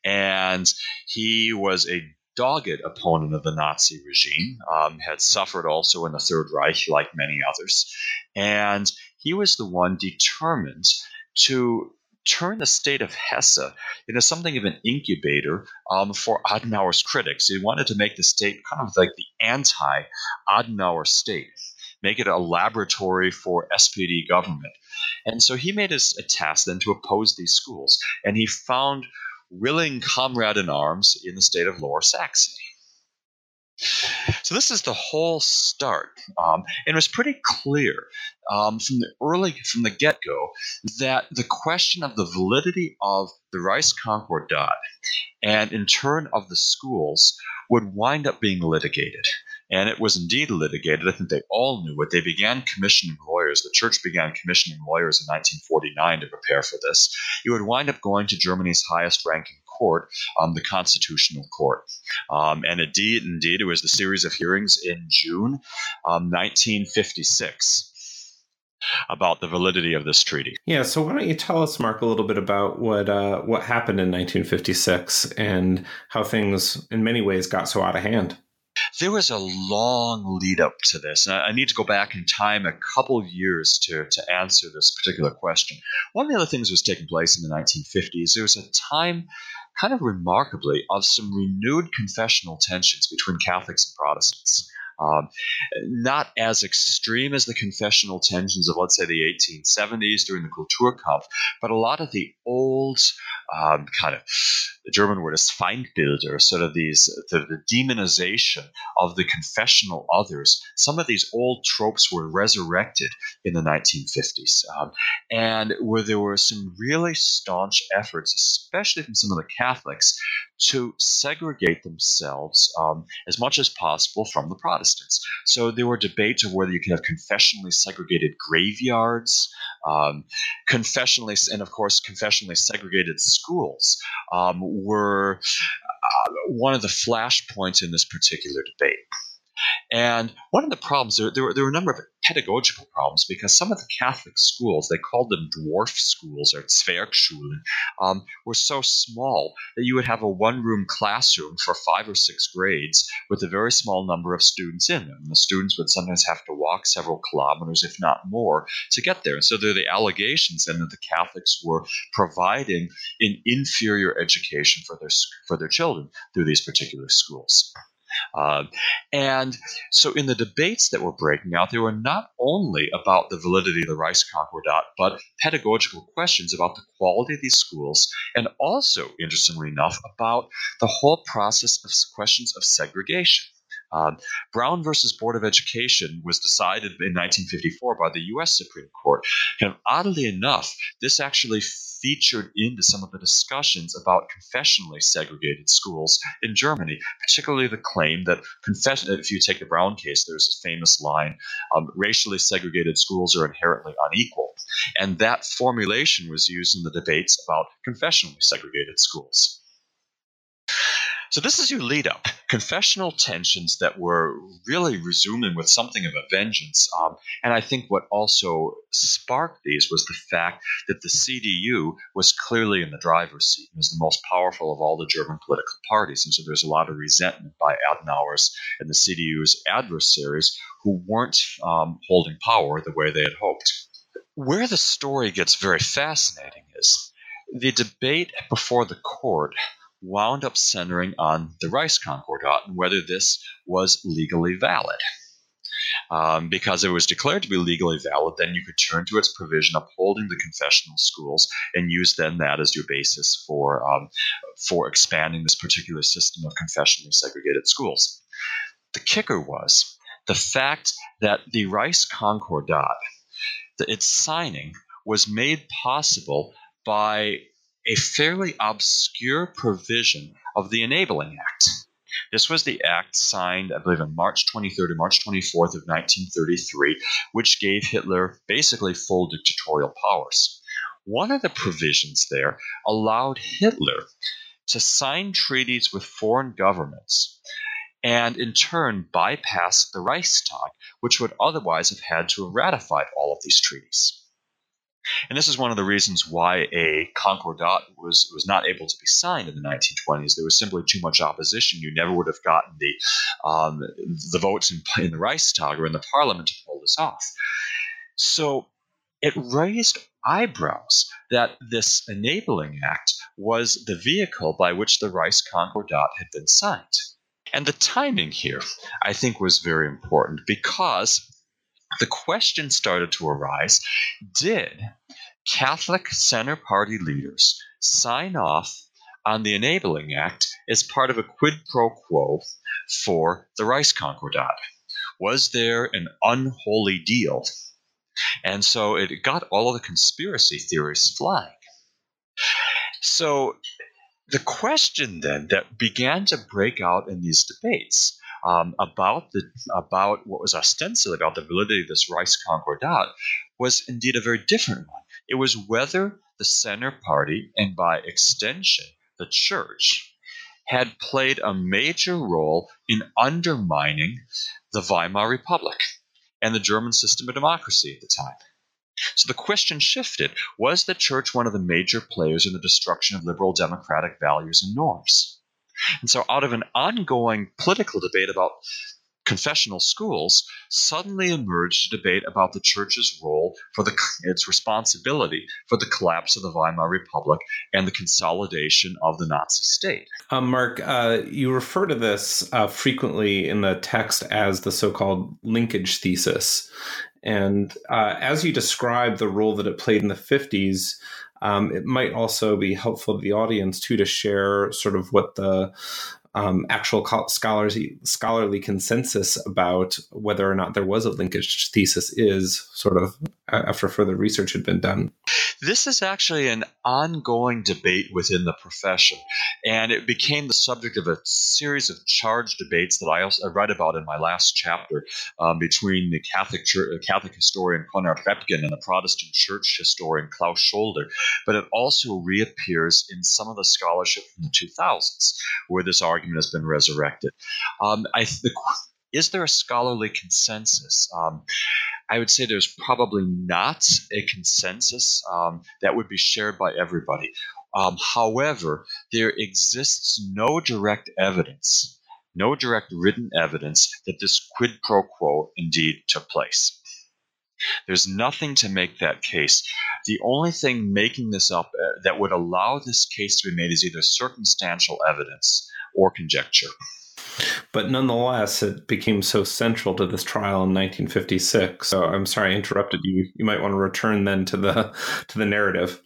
and he was a dogged opponent of the Nazi regime, um, had suffered also in the Third Reich, like many others. And he was the one determined to turn the state of Hesse into something of an incubator um, for Adenauer's critics. He wanted to make the state kind of like the anti Adenauer state, make it a laboratory for SPD government. And so he made his a task then to oppose these schools. And he found willing comrade in arms in the state of Lower Saxony. So this is the whole start, um, and it was pretty clear um, from the early, from the get-go, that the question of the validity of the Reichskonkordat and in turn of the schools would wind up being litigated. And it was indeed litigated. I think they all knew it. They began commissioning lawyers. The church began commissioning lawyers in 1949 to prepare for this. You would wind up going to Germany's highest ranking court, um, the Constitutional Court. Um, and indeed, indeed, it was the series of hearings in June um, 1956 about the validity of this treaty. Yeah, so why don't you tell us, Mark, a little bit about what uh, what happened in 1956 and how things, in many ways, got so out of hand? There was a long lead up to this, and I need to go back in time a couple of years to, to answer this particular question. One of the other things that was taking place in the 1950s, there was a time, kind of remarkably, of some renewed confessional tensions between Catholics and Protestants. Um, not as extreme as the confessional tensions of, let's say, the 1870s during the Kulturkampf, but a lot of the old um, kind of the German word is Feindbilder, sort of these the, the, demonization of the confessional others. Some of these old tropes were resurrected in the 1950s, um, and where there were some really staunch efforts, especially from some of the Catholics, to segregate themselves um, as much as possible from the Protestants. So there were debates of whether you could have confessionally segregated graveyards, um, confessionally, and of course, confessionally segregated schools um, were uh, one of the flashpoints in this particular debate. And one of the problems, there, there, were, there were a number of pedagogical problems because some of the Catholic schools, they called them dwarf schools or Zwergschulen, um, were so small that you would have a one room classroom for five or six grades with a very small number of students in them. And the students would sometimes have to walk several kilometers, if not more, to get there. And so there are the allegations then that the Catholics were providing an inferior education for their, for their children through these particular schools. Uh, and so, in the debates that were breaking out, they were not only about the validity of the Reichskonkordat, but pedagogical questions about the quality of these schools, and also, interestingly enough, about the whole process of questions of segregation. Um, Brown versus Board of Education was decided in 1954 by the U.S. Supreme Court. Of oddly enough, this actually featured into some of the discussions about confessionally segregated schools in Germany, particularly the claim that confession, if you take the Brown case, there's a famous line, um, racially segregated schools are inherently unequal. And that formulation was used in the debates about confessionally segregated schools. So this is your lead up. Confessional tensions that were really resuming with something of a vengeance. Um, and I think what also sparked these was the fact that the CDU was clearly in the driver's seat and was the most powerful of all the German political parties. And so there's a lot of resentment by Adenauer's and the CDU's adversaries who weren't um, holding power the way they had hoped. Where the story gets very fascinating is the debate before the court wound up centering on the Reichskonkordat and whether this was legally valid. Um, because it was declared to be legally valid, then you could turn to its provision upholding the confessional schools and use then that as your basis for um, for expanding this particular system of confessionally segregated schools. The kicker was the fact that the Reichskonkordat, its signing, was made possible by a fairly obscure provision of the Enabling Act. This was the act signed, I believe, on March 23rd or March 24th of 1933, which gave Hitler basically full dictatorial powers. One of the provisions there allowed Hitler to sign treaties with foreign governments and in turn bypass the Reichstag, which would otherwise have had to have ratified all of these treaties. And this is one of the reasons why a concordat was, was not able to be signed in the 1920s. There was simply too much opposition. You never would have gotten the, um, the votes in, in the Reichstag or in the parliament to pull this off. So it raised eyebrows that this enabling act was the vehicle by which the Reichskonkordat had been signed. And the timing here, I think, was very important because the question started to arise did Catholic Center Party leaders sign off on the Enabling Act as part of a quid pro quo for the Reichskonkordat? Was there an unholy deal? And so it got all of the conspiracy theorists flying. So the question then that began to break out in these debates um, about the about what was ostensibly about the validity of this Rice Concordat was indeed a very different one. It was whether the Center Party, and by extension the Church, had played a major role in undermining the Weimar Republic and the German system of democracy at the time. So the question shifted was the church one of the major players in the destruction of liberal democratic values and norms? And so, out of an ongoing political debate about confessional schools, suddenly emerged a debate about the church's role for the, its responsibility for the collapse of the Weimar Republic and the consolidation of the Nazi state. Um, Mark, uh, you refer to this uh, frequently in the text as the so called linkage thesis. And uh, as you describe the role that it played in the 50s, um, it might also be helpful to the audience too to share sort of what the um, actual scholarly scholarly consensus about whether or not there was a linkage thesis is sort of after further research had been done. This is actually an ongoing debate within the profession, and it became the subject of a series of charged debates that I also I read about in my last chapter um, between the Catholic Church, Catholic historian Konrad Repgen and the Protestant Church historian Klaus Scholder. But it also reappears in some of the scholarship from the 2000s, where this argument has been resurrected. Um, I, the, is there a scholarly consensus? Um, I would say there's probably not a consensus um, that would be shared by everybody. Um, however, there exists no direct evidence, no direct written evidence that this quid pro quo indeed took place. There's nothing to make that case. The only thing making this up uh, that would allow this case to be made is either circumstantial evidence or conjecture. But nonetheless, it became so central to this trial in 1956. So I'm sorry I interrupted you. You might want to return then to the to the narrative.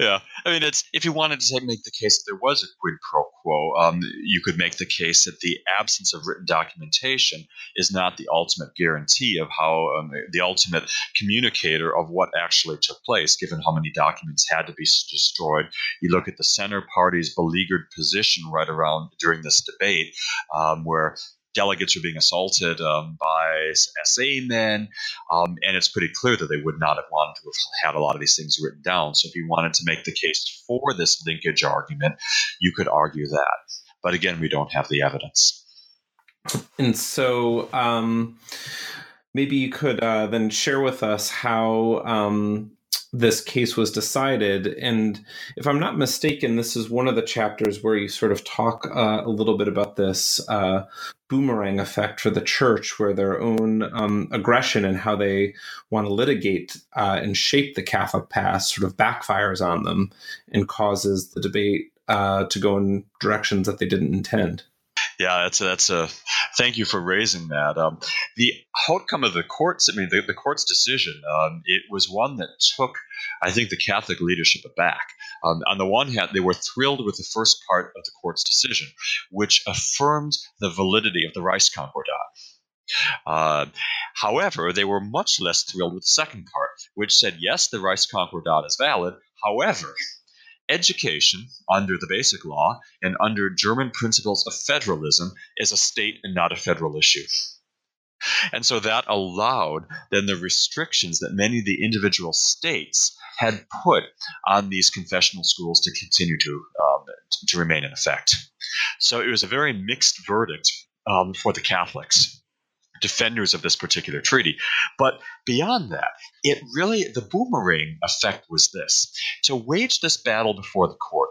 yeah, I mean, it's if you wanted to make the case that there was a quid pro quo, um, you could make the case that the absence of written documentation is not the ultimate guarantee of how um, the ultimate communicator of what actually took place, given how many documents had to be destroyed. You look at the center party's beleaguered position right around during this debate, um, where delegates are being assaulted um, by SA men, um, and it's pretty clear that they would not have wanted to have had a lot of these things written down. So if you wanted to make the case for this linkage argument, you could argue that. But again, we don't have the evidence. And so um, maybe you could uh, then share with us how um, this case was decided. And if I'm not mistaken, this is one of the chapters where you sort of talk uh, a little bit about this uh, boomerang effect for the church, where their own um, aggression and how they want to litigate uh, and shape the Catholic past sort of backfires on them and causes the debate uh, to go in directions that they didn't intend. Yeah, that's a, that's a thank you for raising that. Um, the outcome of the courts, I mean, the, the court's decision, um, it was one that took, I think, the Catholic leadership aback. Um, on the one hand, they were thrilled with the first part of the court's decision, which affirmed the validity of the Reichskonkordat. Uh, however, they were much less thrilled with the second part, which said, yes, the Reichskonkordat is valid. However, education under the basic law and under German principles of federalism is a state and not a federal issue. And so that allowed then the restrictions that many of the individual states had put on these confessional schools to continue to um, to remain in effect. So it was a very mixed verdict um, for the Catholics. Defenders of this particular treaty. But beyond that, it really, the boomerang effect was this to wage this battle before the court.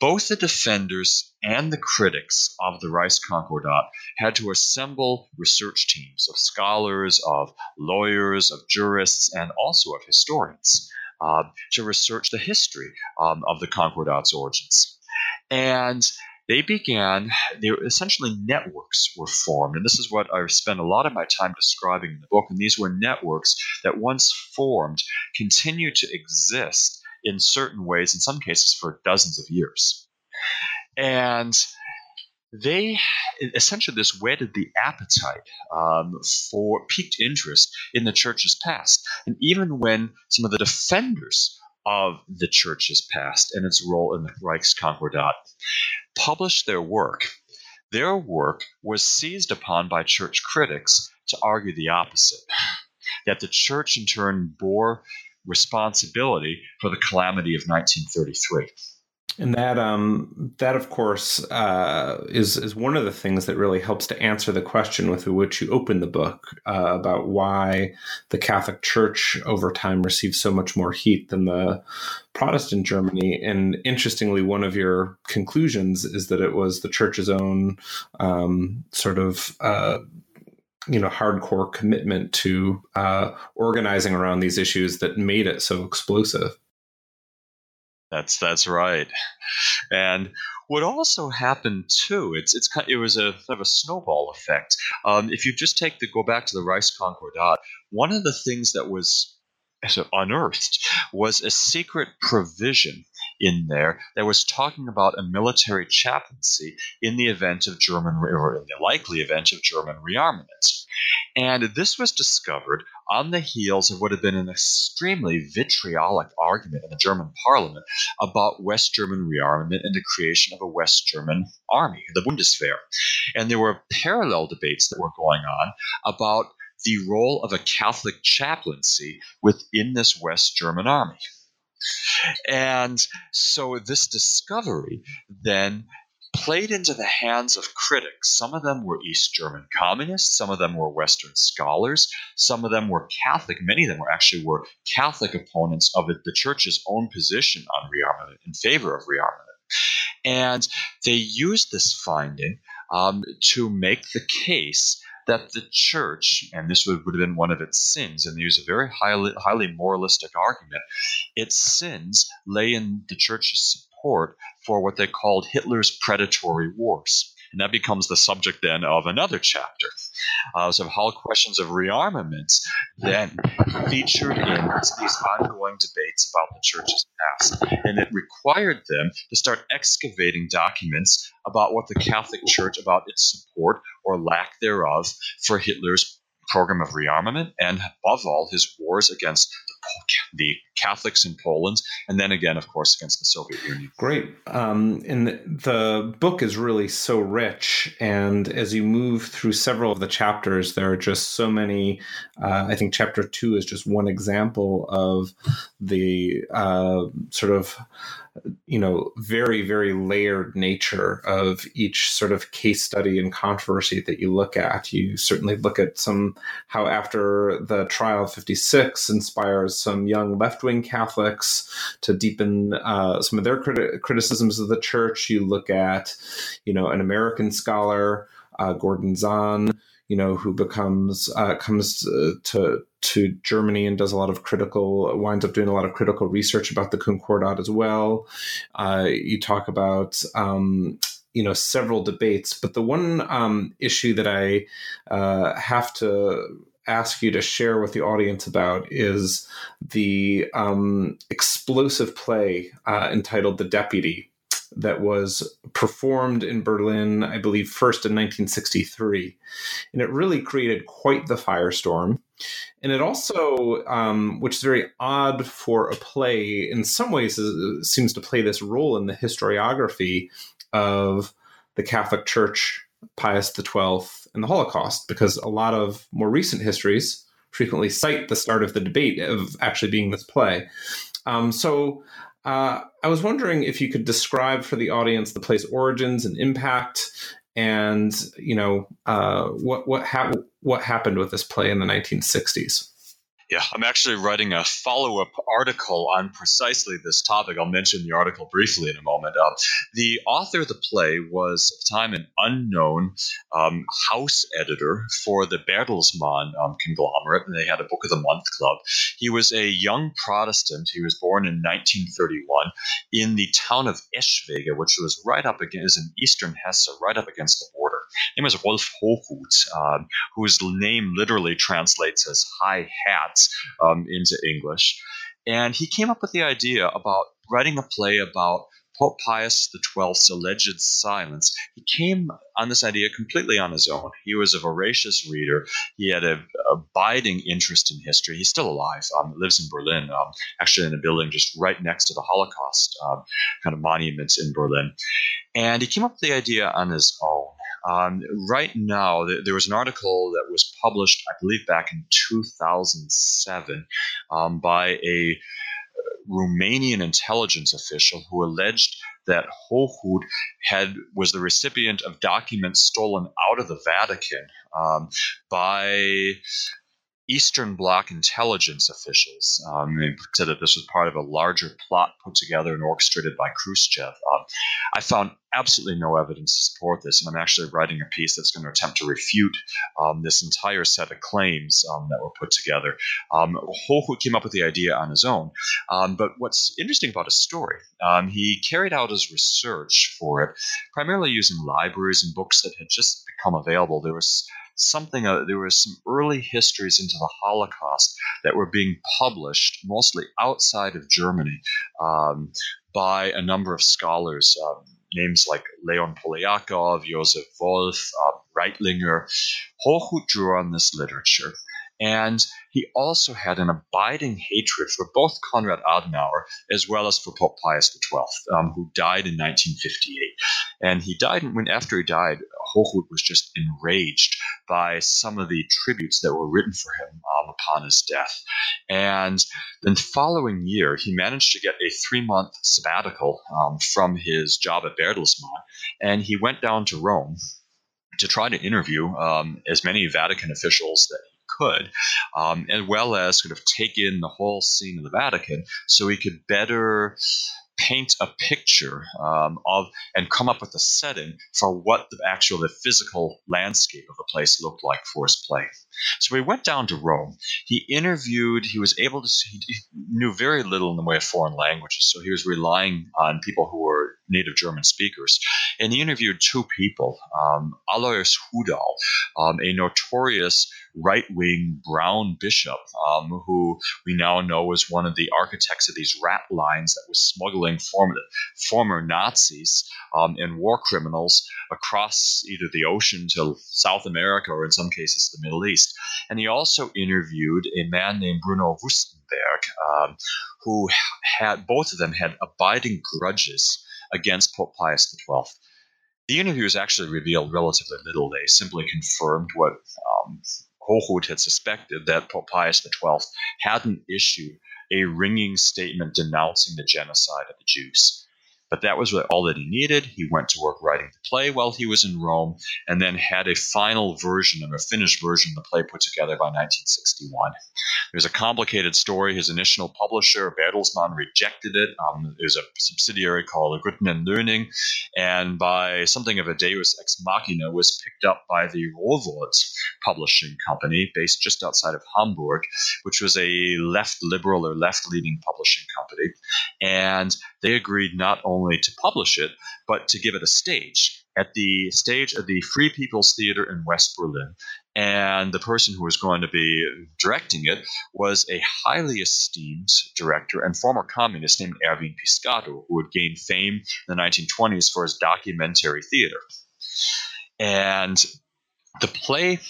Both the defenders and the critics of the Reichskonkordat had to assemble research teams of scholars, of lawyers, of jurists, and also of historians uh, to research the history um, of the Concordat's origins. And they began, they were essentially networks were formed. And this is what I spent a lot of my time describing in the book. And these were networks that once formed continue to exist in certain ways, in some cases for dozens of years. And they essentially this whetted the appetite um, for piqued interest in the church's past. And even when some of the defenders of the church's past and its role in the Reichskonkordat published their work, their work was seized upon by church critics to argue the opposite that the church in turn bore responsibility for the calamity of 1933. And that, um, that of course, uh, is is one of the things that really helps to answer the question with which you open the book uh, about why the Catholic Church over time received so much more heat than the Protestant Germany. And interestingly, one of your conclusions is that it was the Church's own um, sort of. Uh, you know, hardcore commitment to uh, organizing around these issues that made it so explosive. That's that's right. And what also happened too, it's it's it was a kind of a snowball effect. Um, if you just take the go back to the Reichskonkordat, one of the things that was unearthed was a secret provision in there that was talking about a military chaplaincy in the event of German or in the likely event of German rearmament. And this was discovered on the heels of what had been an extremely vitriolic argument in the German parliament about West German rearmament and the creation of a West German army, the Bundeswehr. And there were parallel debates that were going on about the role of a Catholic chaplaincy within this West German army. And so this discovery then played into the hands of critics. Some of them were East German communists, some of them were Western scholars, some of them were Catholic. Many of them were actually were Catholic opponents of it, the church's own position on rearmament in favor of rearmament. And they used this finding um, to make the case that the church, and this would, would have been one of its sins, and they use a very highly, highly moralistic argument, its sins lay in the church's support for what they called Hitler's predatory wars. And that becomes the subject then of another chapter. Uh, so, how questions of rearmament then featured in these ongoing debates about the church's past. And it required them to start excavating documents about what the Catholic Church, about its support or lack thereof for Hitler's program of rearmament and, above all, his wars against the Catholics in Poland, and then again, of course, against the Soviet Union. Great. Um, and the book is really so rich. And as you move through several of the chapters, there are just so many. Uh, I think chapter two is just one example of the uh, sort of you know very very layered nature of each sort of case study and controversy that you look at you certainly look at some how after the trial of 56 inspires some young left-wing catholics to deepen uh, some of their criti- criticisms of the church you look at you know an american scholar uh, gordon zahn you know, who becomes uh, comes to to Germany and does a lot of critical, winds up doing a lot of critical research about the Concordat as well. Uh, you talk about. Um, you know several debates, but the one um, issue that I uh, have to ask you to share with the audience about is the um, explosive play uh, entitled "The Deputy," that was performed in Berlin, I believe, first in 1963. And it really created quite the firestorm. And it also, um, which is very odd for a play, in some ways is, seems to play this role in the historiography of the Catholic Church, Pius XII, the Holocaust, because a lot of more recent histories frequently cite the start of the debate of actually being this play. Um, so uh, I was wondering if you could describe for the audience the play's origins and impact, and you know uh, what what ha- what happened with this play in the 1960s. Yeah, I'm actually writing a follow up article on precisely this topic. I'll mention the article briefly in a moment. Uh, the author of the play was, at the time, an unknown um, house editor for the Bertelsmann um, conglomerate, and they had a Book of the Month club. He was a young Protestant. He was born in 1931 in the town of Eschwege, which was right up against, in eastern Hesse, right up against the border. Name is Rolf Hochhuth, um, whose name literally translates as high hat um, into English. And he came up with the idea about writing a play about Pope Pius XII's alleged silence. He came on this idea completely on his own. He was a voracious reader. He had an abiding interest in history. He's still alive. Um, lives in Berlin, um, actually in a building just right next to the Holocaust um, kind of monument in Berlin. And he came up with the idea on his own. Um, right now, th- there was an article that was published, I believe, back in 2007 um, by a Romanian intelligence official who alleged that Hochhuth had was the recipient of documents stolen out of the Vatican um, by Eastern Bloc intelligence officials um, said that this was part of a larger plot put together and orchestrated by Khrushchev. Um, I found absolutely no evidence to support this, and I'm actually writing a piece that's going to attempt to refute um, this entire set of claims um, that were put together. Um, Hochhuth came up with the idea on his own, um, but what's interesting about his story, um, he carried out his research for it primarily using libraries and books that had just become available. There was something, uh, there were some early histories into the Holocaust that were being published mostly outside of Germany um, by a number of scholars. Um, names like Leon Poliakov, Joseph Wulf, uh, Reitlinger. Hochhuth drew on this literature. And he also had an abiding hatred for both Konrad Adenauer as well as for Pope Pius XII, um, who died in 1958. And he died when, after he died, Hochhuth was just enraged by some of the tributes that were written for him um, upon his death. And then, the following year, he managed to get a three month sabbatical um, from his job at Bertelsmann, and he went down to Rome to try to interview um, as many Vatican officials that he could, um, as well as sort of take in the whole scene of the Vatican so he could better paint a picture um, of and come up with a setting for what the actual the physical landscape of the place looked like for his play. So he went down to Rome. He interviewed. He was able to. He knew very little in the way of foreign languages, so he was relying on people who were native German speakers. And he interviewed two people, um, Alois Hudal, um, a notorious right wing brown bishop um, who we now know was one of the architects of these rat lines that was smuggling former, former Nazis um, and war criminals across either the ocean to South America or in some cases the Middle East. And he also interviewed a man named Bruno Wustenberg, um, who had both of them had abiding grudges against Pope Pius XII. The interviews actually revealed relatively little. They simply confirmed what um, Hochhuth had suspected that Pope Pius XII hadn't issued a ringing statement denouncing the genocide of the Jews. But that was all that he needed. He went to work writing the play while he was in Rome, and then had a final version and a finished version of the play put together by 1961. It was a complicated story. His initial publisher, Bertelsmann, rejected it. Um, was a subsidiary called Rütten and Loening, and by something of a deus ex machina, was picked up by the Rowohlt publishing company based just outside of Hamburg, which was a left liberal or left leaning publishing company. And they agreed not only to publish it, but to give it a stage at the stage of the Free People's Theater in West Berlin. And the person who was going to be directing it was a highly esteemed director and former communist named Erwin Piscator, who had gained fame in the 1920s for his documentary theater. And the play,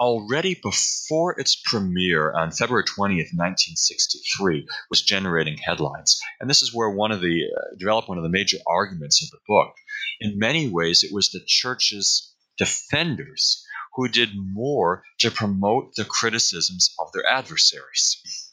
already before its premiere on February 20th, 1963, was generating headlines. And this is where one of the, uh, developed one of the major arguments of the book. In many ways, it was the church's defenders who did more to promote the criticisms of their adversaries.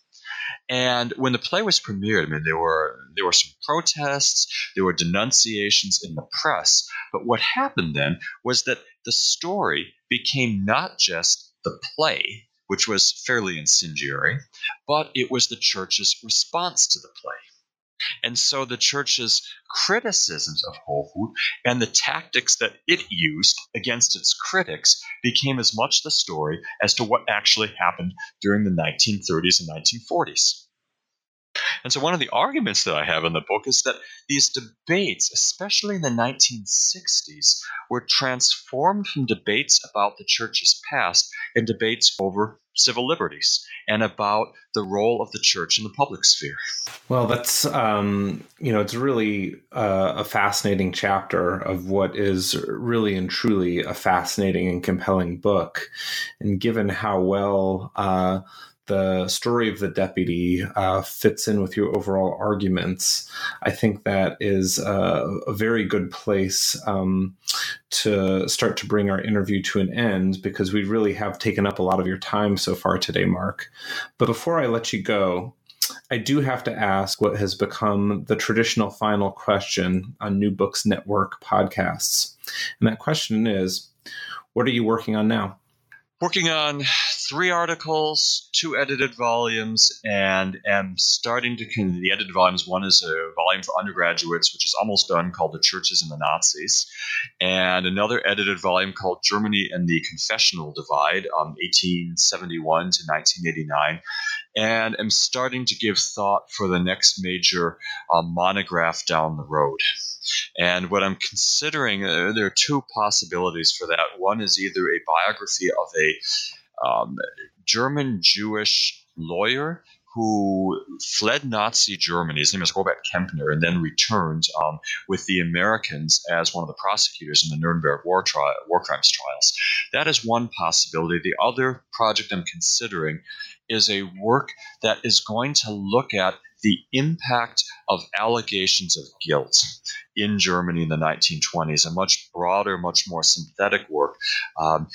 And when the play was premiered, I mean, there were there were some protests, there were denunciations in the press. But what happened then was that the story became not just the play, which was fairly incendiary, but it was the church's response to the play. And so the church's criticisms of Hochhuth and the tactics that it used against its critics became as much the story as to what actually happened during the 1930s and 1940s. And so, one of the arguments that I have in the book is that these debates, especially in the 1960s, were transformed from debates about the church's past and debates over civil liberties and about the role of the church in the public sphere. Well, that's, um, you know, it's really uh, a fascinating chapter of what is really and truly a fascinating and compelling book. And given how well, uh, the story of the deputy uh, fits in with your overall arguments, I think that is a, a very good place um, to start to bring our interview to an end because we really have taken up a lot of your time so far today, Mark. But before I let you go, I do have to ask what has become the traditional final question on New Books Network podcasts. And that question is what are you working on now? working on three articles, two edited volumes, and am starting to. The edited volumes one is a volume for undergraduates, which is almost done, called The Churches and the Nazis, and another edited volume called Germany and the Confessional Divide, um, 1871 to 1989. And am starting to give thought for the next major um, monograph down the road. And what I'm considering, uh, there are two possibilities for that. One is either a biography of a um, German Jewish lawyer who fled Nazi Germany. His name is Robert Kempner, and then returned um, with the Americans as one of the prosecutors in the Nuremberg war, war crimes trials. That is one possibility. The other project I'm considering is a work that is going to look at the impact of allegations of guilt in Germany in the 1920s, a much broader, much more synthetic work um,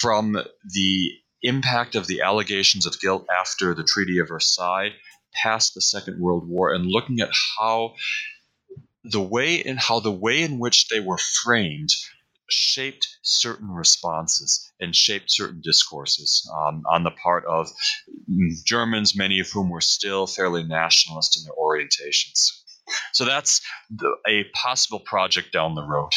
from the impact of the allegations of guilt after the Treaty of Versailles, past the Second World War, and looking at how the way in how the way in which they were framed shaped certain responses and shaped certain discourses um, on the part of Germans, many of whom were still fairly nationalist in their orientations. So that's the, a possible project down the road.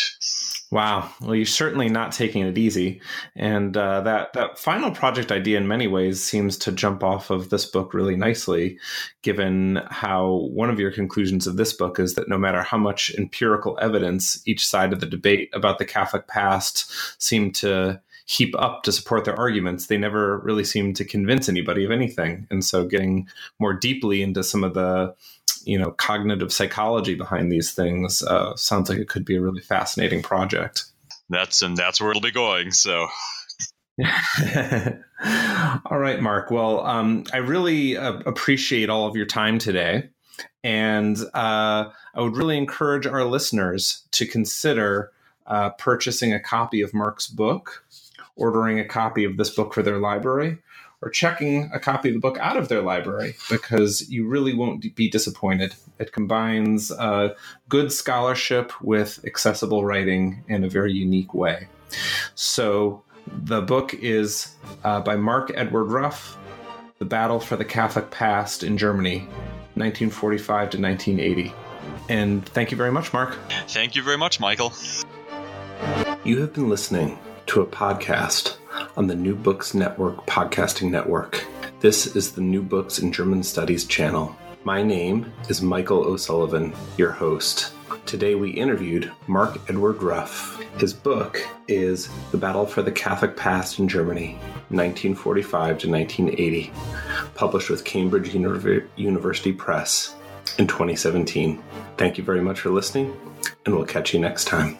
Wow. Well, you're certainly not taking it easy, and uh, that that final project idea, in many ways, seems to jump off of this book really nicely. Given how one of your conclusions of this book is that no matter how much empirical evidence each side of the debate about the Catholic past seemed to heap up to support their arguments, they never really seem to convince anybody of anything. And so, getting more deeply into some of the you know cognitive psychology behind these things uh, sounds like it could be a really fascinating project. That's and that's where it'll be going. So. (laughs) all right, Mark. Well, um, I really uh, appreciate all of your time today. And uh, I would really encourage our listeners to consider uh, purchasing a copy of Mark's book, ordering a copy of this book for their library, or checking a copy of the book out of their library because you really won't be disappointed. It combines uh, good scholarship with accessible writing in a very unique way. So the book is uh, by Mark Edward Ruff, The Battle for the Catholic Past in Germany, 1945 to 1980. And thank you very much, Mark. Thank you very much, Michael. You have been listening to a podcast on the New Books Network podcasting network. This is the New Books in German Studies channel. My name is Michael O'Sullivan, your host. Today we interviewed Mark Edward Ruff. His book is The Battle for the Catholic Past in Germany, 1945 to 1980, published with Cambridge University Press in 2017. Thank you very much for listening, and we'll catch you next time.